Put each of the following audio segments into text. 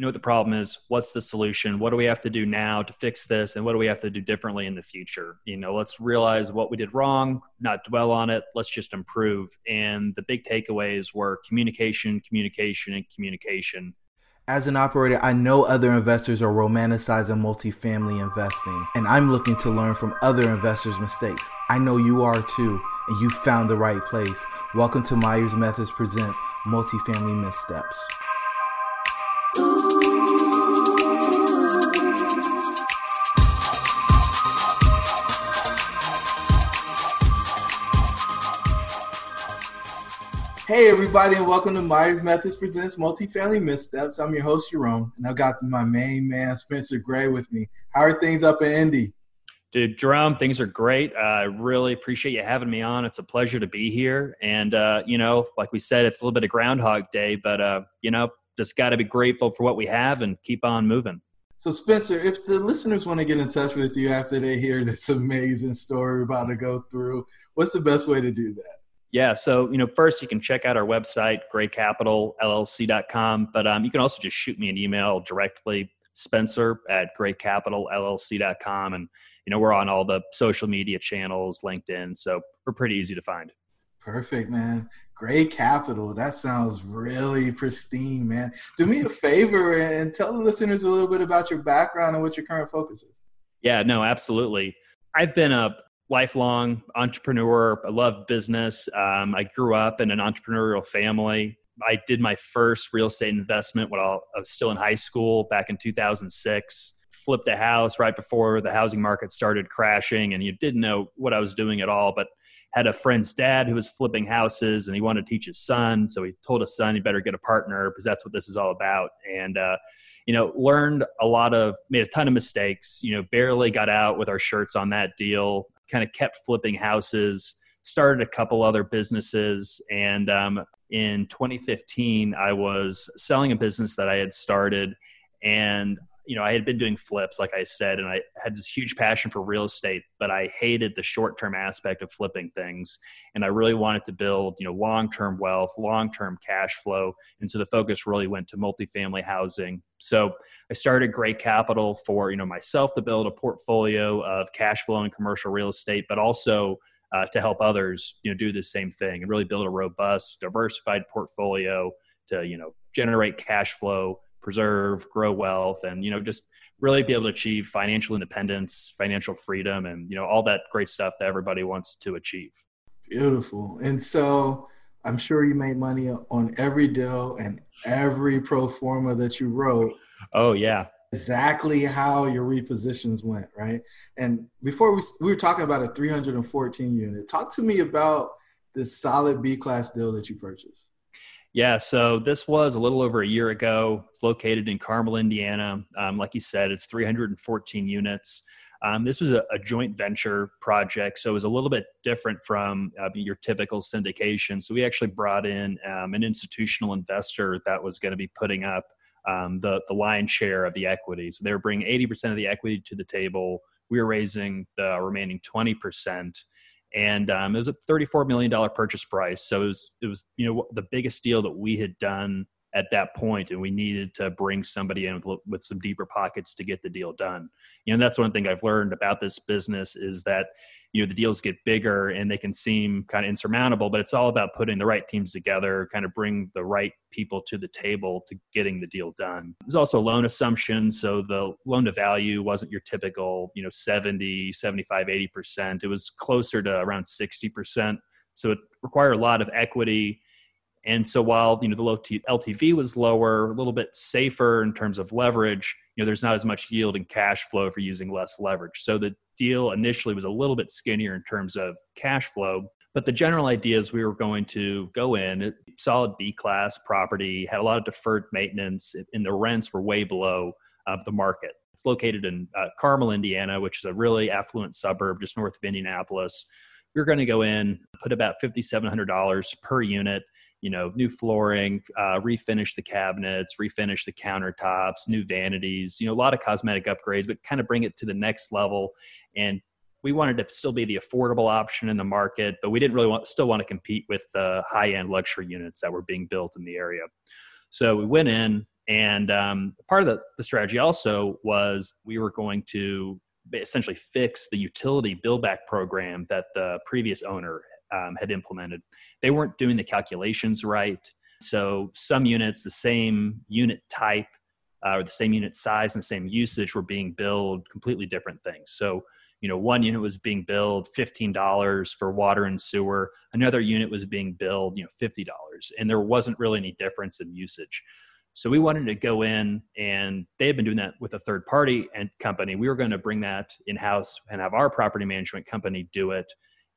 know what the problem is? What's the solution? What do we have to do now to fix this? And what do we have to do differently in the future? You know let's realize what we did wrong not dwell on it. Let's just improve. And the big takeaways were communication communication and communication. As an operator, I know other investors are romanticizing multifamily investing, and I'm looking to learn from other investors' mistakes. I know you are too, and you found the right place. Welcome to Myers Methods Presents Multifamily Missteps. Hey, everybody, and welcome to Myers Methods Presents Multifamily Missteps. I'm your host, Jerome, and I've got my main man, Spencer Gray, with me. How are things up in Indy? Dude, Jerome, things are great. Uh, I really appreciate you having me on. It's a pleasure to be here. And, uh, you know, like we said, it's a little bit of Groundhog Day, but, uh, you know, just got to be grateful for what we have and keep on moving. So, Spencer, if the listeners want to get in touch with you after they hear this amazing story we're about to go through, what's the best way to do that? Yeah. So, you know, first you can check out our website, graycapitalllc.com, but um, you can also just shoot me an email directly, Spencer at graycapitalllc.com. And, you know, we're on all the social media channels, LinkedIn. So we're pretty easy to find. Perfect, man. Gray Capital. That sounds really pristine, man. Do me a favor and tell the listeners a little bit about your background and what your current focus is. Yeah, no, absolutely. I've been a lifelong entrepreneur. I love business. Um, I grew up in an entrepreneurial family. I did my first real estate investment when I was still in high school back in 2006. Flipped a house right before the housing market started crashing, and you didn't know what I was doing at all. But had a friend's dad who was flipping houses, and he wanted to teach his son. So he told his son, "You better get a partner because that's what this is all about." And uh, you know, learned a lot of, made a ton of mistakes. You know, barely got out with our shirts on that deal kind of kept flipping houses, started a couple other businesses. And um, in 2015, I was selling a business that I had started. And you know, I had been doing flips, like I said, and I had this huge passion for real estate, but I hated the short term aspect of flipping things. And I really wanted to build, you know, long term wealth, long term cash flow. And so the focus really went to multifamily housing. So I started Gray Capital for, you know, myself to build a portfolio of cash flow and commercial real estate, but also uh, to help others, you know, do the same thing and really build a robust, diversified portfolio to, you know, generate cash flow preserve, grow wealth, and you know just really be able to achieve financial independence, financial freedom, and you know all that great stuff that everybody wants to achieve. Beautiful. And so I'm sure you made money on every deal and every pro forma that you wrote. Oh yeah. Exactly how your repositions went, right? And before we we were talking about a 314 unit. Talk to me about this solid B class deal that you purchased. Yeah, so this was a little over a year ago. It's located in Carmel, Indiana. Um, like you said, it's 314 units. Um, this was a, a, joint venture project, so it was a little bit different from uh, your typical syndication. So we actually brought in um, an institutional investor that was going to be putting up um, the the lion's share of the equity. So they were bringing 80% of the equity to the table. We were raising the remaining 20 percent and um, it was a $34 million purchase price. So it was, it was, you know, the biggest deal that we had done at that point and we needed to bring somebody in with, with, some deeper pockets to get the deal done. You know that's one thing i've learned about this business is that you know the deals get bigger and they can seem kind of insurmountable but it's all about putting the right teams together kind of bring the right people to the table to getting the deal done. There's also loan assumptions so the loan to value wasn't your typical you know 70 75 80% it was closer to around 60% so it required a lot of equity and so while you know the low T- LTV was lower, a little bit safer in terms of leverage, you know there's not as much yield and cash flow for using less leverage. So the deal initially was a little bit skinnier in terms of cash flow, but the general idea is we were going to go in solid B class property, had a lot of deferred maintenance, and the rents were way below uh, the market. It's located in uh, Carmel, Indiana, which is a really affluent suburb just north of Indianapolis. We were going to go in, put about $5,700 per unit you know, new flooring, uh, refinish the cabinets, refinish the countertops, new vanities, you know, a lot of cosmetic upgrades, but kind of bring it to the next level. And we wanted to still be the affordable option in the market, but we didn't really want, still want to compete with the high end luxury units that were being built in the area. So we went in, And um, part of the, the strategy also was we were going to essentially fix the utility bill back program that the previous owner um, had implemented. They weren't doing the calculations right. So some units, the same unit type uh, or the same unit size and the same usage were being billed completely different things. So you know one unit was being billed $15 for water and sewer another unit was being billed you know $50 and there wasn't really any difference in usage so we wanted to go in and they had been doing that with a third party and company we were going to bring that in house and have our property management company do it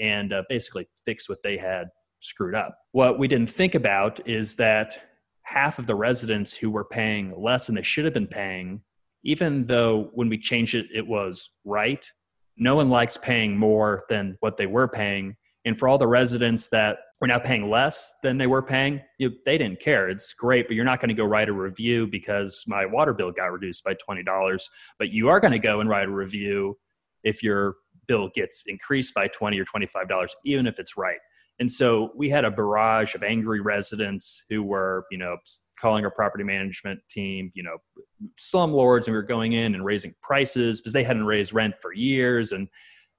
and uh, basically fix what they had screwed up what we didn't think about is that half of the residents who were paying less than they should have been paying even though when we changed it it was right no one likes paying more than what they were paying. And for all the residents that were now paying less than they were paying, you know, they didn't care. It's great, but you're not going to go write a review because my water bill got reduced by $20. But you are going to go and write a review if your bill gets increased by 20 or $25, even if it's right. And so we had a barrage of angry residents who were, you know, calling our property management team, you know, slumlords, and we were going in and raising prices because they hadn't raised rent for years, and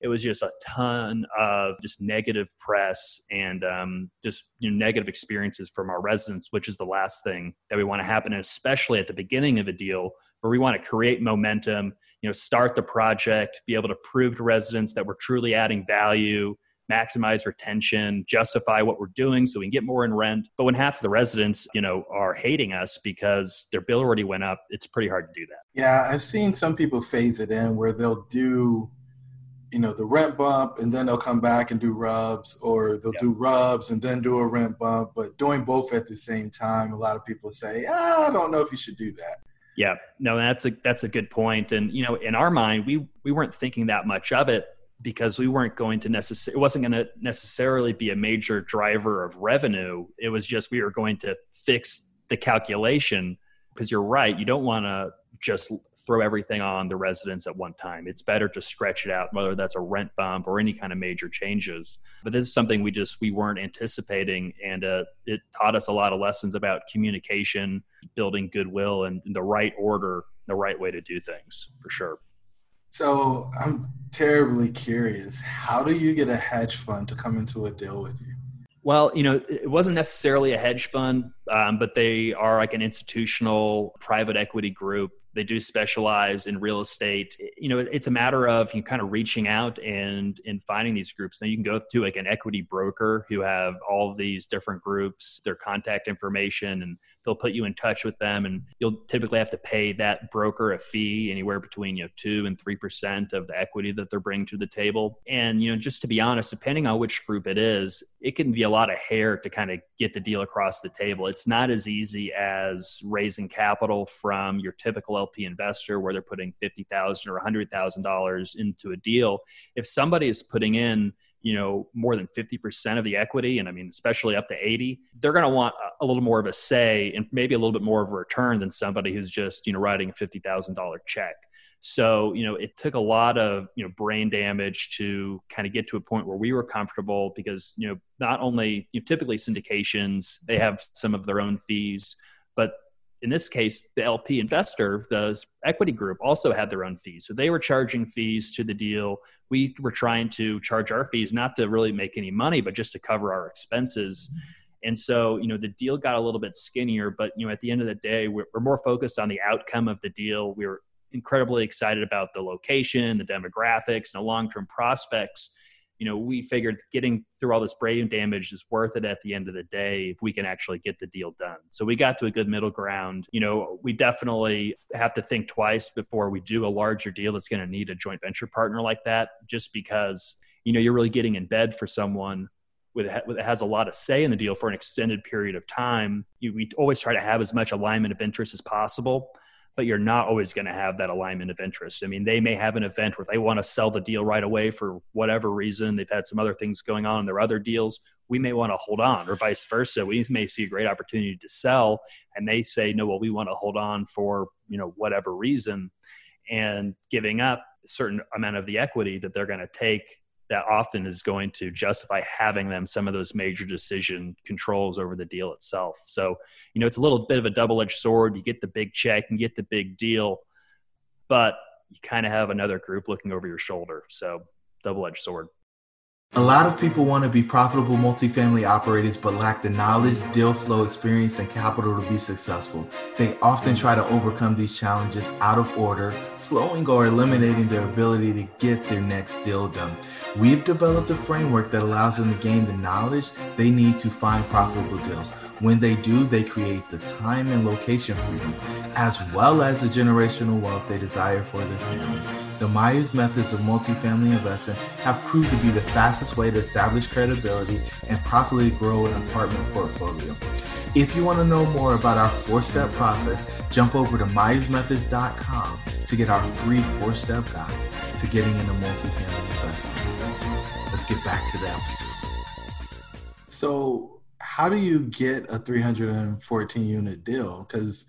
it was just a ton of just negative press and um, just you know, negative experiences from our residents, which is the last thing that we want to happen, and especially at the beginning of a deal where we want to create momentum, you know, start the project, be able to prove to residents that we're truly adding value maximize retention, justify what we're doing so we can get more in rent. But when half of the residents, you know, are hating us because their bill already went up, it's pretty hard to do that. Yeah, I've seen some people phase it in where they'll do you know the rent bump and then they'll come back and do rubs or they'll do rubs and then do a rent bump but doing both at the same time a lot of people say ah, i don't know if you should do that. Yeah. No that's a that's a good point and you know in our mind we we weren't thinking that much of it because we weren't going to necessarily it wasn't going to necessarily be a major driver of revenue. It was just we were going to fix the calculation because you're right you don't want to just throw everything on the residents at one time it's better to stretch it out whether that's a rent bump or any kind of major changes but this is something we just we weren't anticipating and uh, it taught us a lot of lessons about communication building goodwill and the right order the right way to do things for sure so I'm terribly curious. How do you get a hedge fund to come into a deal with you? Well, you know, it wasn't necessarily a hedge fund, um, but they are like an institutional private equity group they do specialize in real estate. You know it's a matter of you kind of reaching out and and finding these groups. Now you can go to like an equity broker who have all these different groups their contact information and they'll put you in touch with them and you'll typically have to pay that broker a fee anywhere between you know 2 and 3% of the equity that they're bringing to the table. And you know just to be honest depending on which group it is it can be a lot of hair to kind of get the deal across the table. It's not as easy as raising capital from your typical LP investor where they're putting fifty thousand or hundred thousand dollars into a deal. If somebody is putting in you know more than 50% of the equity and i mean especially up to 80 they're going to want a little more of a say and maybe a little bit more of a return than somebody who's just you know writing a $50000 check so you know it took a lot of you know brain damage to kind of get to a point where we were comfortable because you know not only you know, typically syndications they have some of their own fees but in this case, the LP investor, the equity group, also had their own fees. So they were charging fees to the deal. We were trying to charge our fees, not to really make any money, but just to cover our expenses. And so, you know, the deal got a little bit skinnier, but, you know, at the end of the day, we're, we're more focused on the outcome of the deal. We were incredibly excited about the location, the demographics, and the long term prospects you know, we figured getting through all this brain damage is worth it at the end of the day if we can actually get the deal done. So we got to a good middle ground. You know, we definitely have to think twice before we do a larger deal that's going to need a joint venture partner like that, just because, you know, you're really getting in bed for someone with, has a lot of say in the deal for an extended period of time. You, we always try to have as much alignment of interest as possible but you're not always going to have that alignment of interest. I mean, they may have an event where they want to sell the deal right away for whatever reason. They've had some other things going on in their other deals. We may want to hold on, or vice versa. We may see a great opportunity to sell, and they say, no, well, we want to hold on for you know whatever reason, and giving up a certain amount of the equity that they're going to take that often is going to justify having them some of those major decision controls over the deal itself. So, you know, it's a little bit of a double edged sword. You get the big check and get the big deal, but you kind of have another group looking over your shoulder. So, double edged sword. A lot of people want to be profitable multifamily operators but lack the knowledge, deal flow experience, and capital to be successful. They often mm. try to overcome these challenges out of order, slowing or eliminating their ability to get their next deal done. We've developed a framework that allows them to gain the knowledge they need to find profitable deals. When they do, they create the time and location freedom, as well as the generational wealth they desire for their family. The Myers methods of multifamily investing have proved to be the fastest way to establish credibility and profitably grow an apartment portfolio. If you want to know more about our four step process, jump over to MyersMethods.com to get our free four step guide to getting into multifamily investing. Let's get back to the episode. So, how do you get a 314 unit deal? Because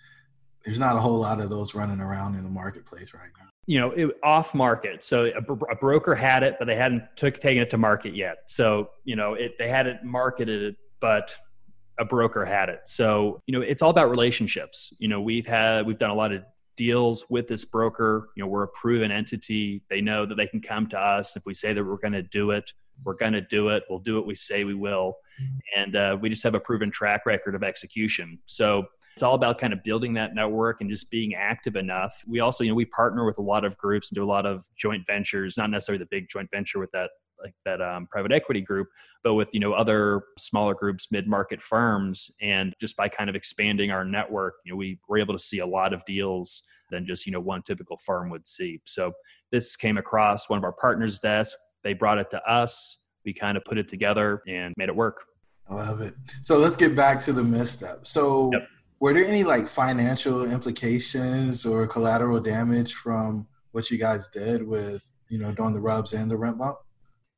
there's not a whole lot of those running around in the marketplace right now. You know, it, off market. So a, a, broker had it, but they hadn't took taken it to market yet. So you know, it they hadn't marketed it, but a broker had it. So you know, it's all about relationships. You know, we've had we've done a lot of deals with this broker. You know, we're a proven entity. They know that they can come to us if we say that we're going to do it we're going to do it. We'll do what we say we will. And uh, we just have a proven track record of execution. So it's all about kind of building that network and just being active enough. We also, you know, we partner with a lot of groups and do a lot of joint ventures, not necessarily the big joint venture with that like that um, private equity group, but with you know other smaller groups, mid market firms, and just by kind of expanding our network, you know, we were able to see a lot of deals than just you know one typical firm would see. So this came across one of our partners' desk. They brought it to us. We kind of put it together and made it work. I love it. So let's get back to the misstep. So yep. Were there any like financial implications or collateral damage from what you guys did with, you know, doing the rubs and the rent bump?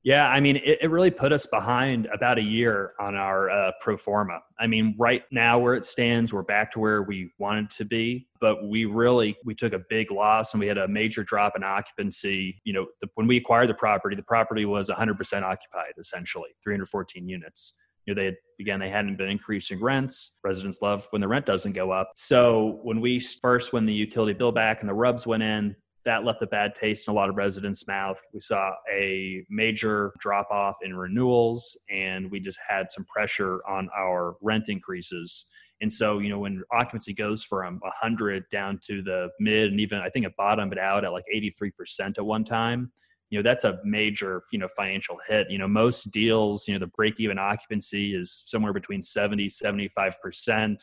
Yeah, I mean, it, it, really put us behind about a year on our uh, pro forma. I mean, right now where it stands, we're back to where we wanted to be, but we really we took a big loss and we had a major drop in occupancy. You know, the, when we acquired the property, the property was 100% occupied, essentially 314 units. Know, they had, again they hadn't been increasing rents. Residents love when the rent doesn't go up. So when we first when the utility bill back and the rubs went in, that left a bad taste in a lot of residents' mouth. We saw a major drop off in renewals, and we just had some pressure on our rent increases. And so, you know, when occupancy goes from 100 down to the mid, and even I think it bottomed out at like 83% at one time, you know, that's a major, you know, financial hit. You know, most deals, you know, the break even occupancy is somewhere between 70, 75%.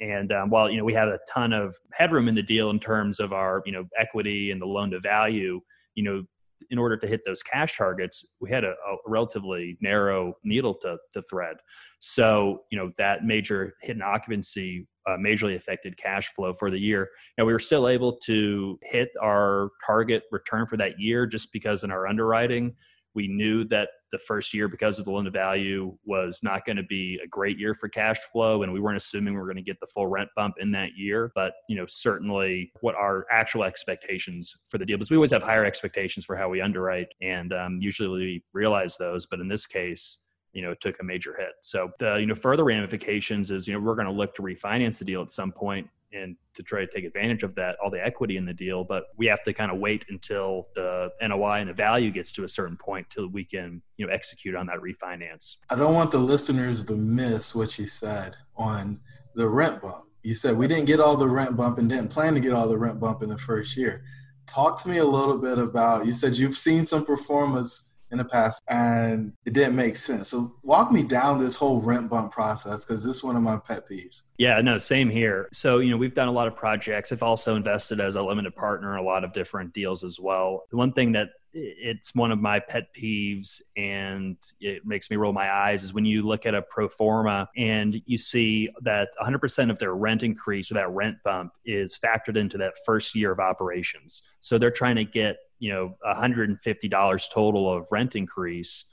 And um, while you know we have a ton of headroom in the deal in terms of our you know equity and the loan to value, you know in order to hit those cash targets, we had a, a relatively narrow needle to, to thread. So, you know, that major hit in occupancy uh, majorly affected cash flow for the year. Now, we were still able to hit our target return for that year just because in our underwriting, we knew that the first year, because of the loan to value, was not going to be a great year for cash flow, and we weren't assuming we are going to get the full rent bump in that year. But you know, certainly, what our actual expectations for the deal because we always have higher expectations for how we underwrite, and um, usually we realize those. But in this case, you know, took a major hit. So the you know further ramifications is you know we're going to look to refinance the deal at some point and to try to take advantage of that, all the equity in the deal. But we have to kind of wait until the NOI and the value gets to a certain point till we can, you know, execute on that refinance. I don't want the listeners to miss what you said on the rent bump. You said we didn't get all the rent bump and didn't plan to get all the rent bump in the first year. Talk to me a little bit about. You said you've seen some pro formas in the past and it didn't make sense. So walk me down this whole rent bump process because this is one of my pet peeves. Yeah, no, same here. So, you know, we've done a lot of projects. I've also invested as a limited partner in a lot of different deals as well. The one thing that it's one of my pet peeves and it makes me roll my eyes is when you look at a pro forma and you see that 100% of their rent increase or that rent bump is factored into that first year of operations. So they're trying to get you know $150 total of rent increase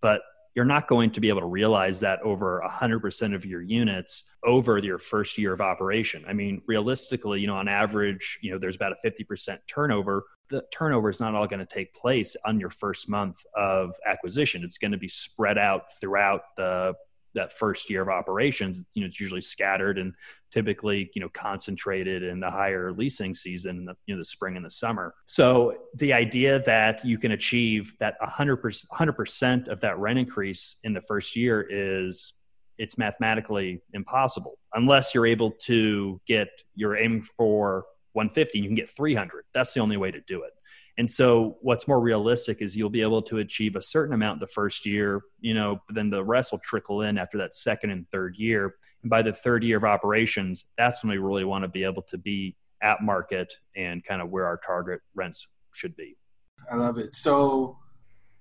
but you're not going to be able to realize that over 100% of your units over your first year of operation. I mean, realistically, you know, on average, you know, there's about a 50% turnover the turnover is not all going to take place on your first month of acquisition. It's going to be spread out throughout the that first year of operations. You know, it's usually scattered and typically you know concentrated in the higher leasing season, the, you know, the spring and the summer. So the idea that you can achieve that 100 percent of that rent increase in the first year is it's mathematically impossible unless you're able to get you're aiming for 150 you can get 300 that's the only way to do it and so what's more realistic is you'll be able to achieve a certain amount the first year you know but then the rest will trickle in after that second and third year. And by the third year of operations that's when we really want to be able to be at market and kind of where our target rents should be. I love it. So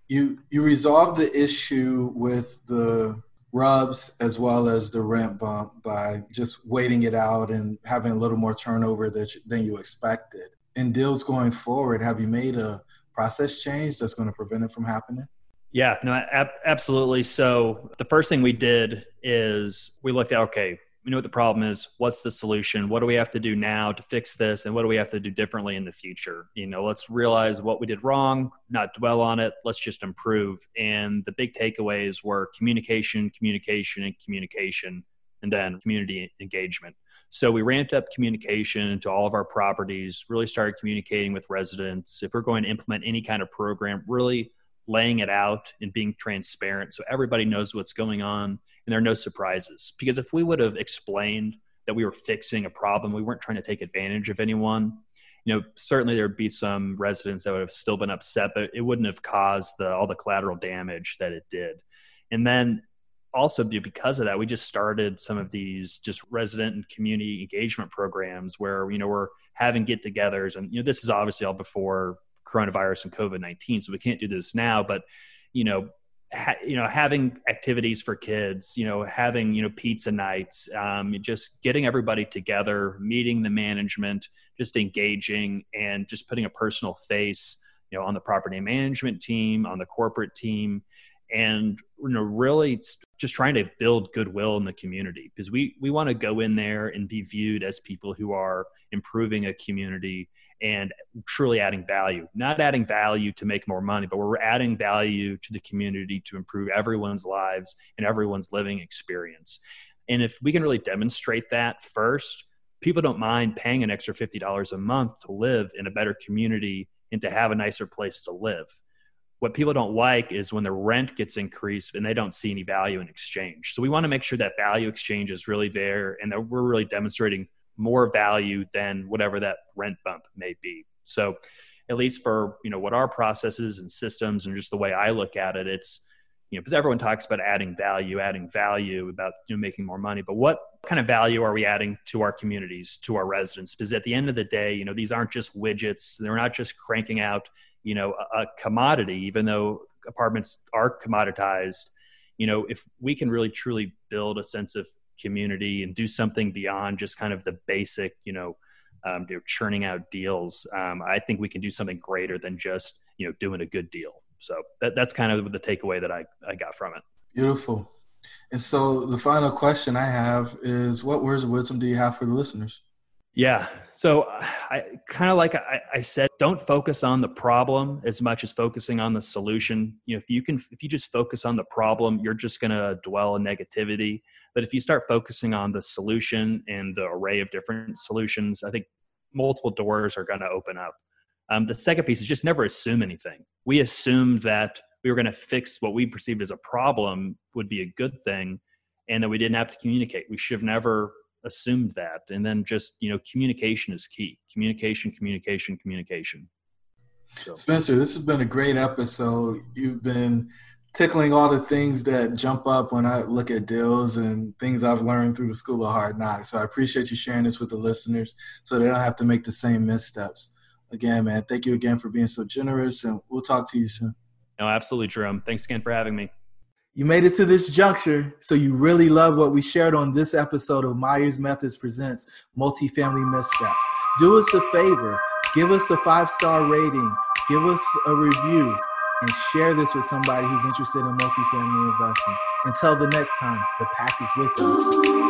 you you resolve the issue with the rubs as well as the rent bump by just waiting it out and having a little more turnover that you, than you expected. In deals going forward, have you made a process change that's going to prevent it from happening? Yeah, no, ab- absolutely. So the first thing we did is we looked at okay, we know what the problem is what's the solution what do we have to do now to fix this and what do we have to do differently in the future you know let's realize what we did wrong not dwell on it let's just improve and the big takeaways were communication communication and communication and then community engagement so we ramped up communication to all of our properties really started communicating with residents if we're going to implement any kind of program really laying it out and being transparent so everybody knows what's going on and there are no surprises. Because if we would have explained that we were fixing a problem, we weren't trying to take advantage of anyone. You know, certainly there would be some residents that would have still been upset, but it wouldn't have caused the, all the collateral damage that it did. And then also because of that, we just started some of these just resident and community engagement programs where you know we're having get-togethers, and you know this is obviously all before coronavirus and COVID nineteen, so we can't do this now. But you know, ha- you know, having activities for kids, you know, having you know pizza nights, um, just getting everybody together, meeting the management, just engaging, and just putting a personal face, you know, on the property management team, on the corporate team, and you know, really just trying to build goodwill in the community because we we want to go in there and be viewed as people who are improving a community and truly adding value. Not adding value to make more money but we're adding value to the community to improve everyone's lives and everyone's living experience. And if we can really demonstrate that first people don't mind paying an extra $50 a month to live in a better community and to have a nicer place to live what people don't like is when the rent gets increased and they don't see any value in exchange. So we want to make sure that value exchange is really there and that we're really demonstrating more value than whatever that rent bump may be. So at least for, you know, what our processes and systems and just the way I look at it, it's, you know, because everyone talks about adding value, adding value about you know, making more money, but what kind of value are we adding to our communities, to our residents? Because at the end of the day, you know, these aren't just widgets. They're not just cranking out you know a, a commodity even though apartments are commoditized you know if we can really truly build a sense of community and do something beyond just kind of the basic you know um, know, churning out deals um, i think we can do something greater than just you know doing a good deal. So that, that's kind of the takeaway that I, I got from it. Beautiful. And so the final question i have is what words of wisdom do you have for the listeners yeah. So I kind of like I, I, said, don't focus on the problem as much as focusing on the solution. You know, if you can, if you just focus on the problem, you're just going to dwell in negativity. But if you start focusing on the solution and the array of different solutions, I think multiple doors are going to open up. Um, the second piece is just never assume anything. We assumed that we were going to fix what we perceived as a problem would be a good thing, and that we didn't have to communicate. We should have never assumed that. And then just you know communication is key. Communication communication communication. So. spencer this has been a great episode. You've been tickling all the things that jump up when i look at deals and things i've learned through the school of hard knocks. So i appreciate you sharing this with the listeners so they don't have to make the same missteps. Again man thank you again for being so generous and we'll talk to you soon. No absolutely jerome. Thanks again for having me you made it to this juncture, so you really love what we shared on this episode of Myers Methods Presents Multifamily Missteps. Do us a favor, give us a five star rating, give us a review, and share this with somebody who's interested in multifamily investing. Until the next time, the pack is with you.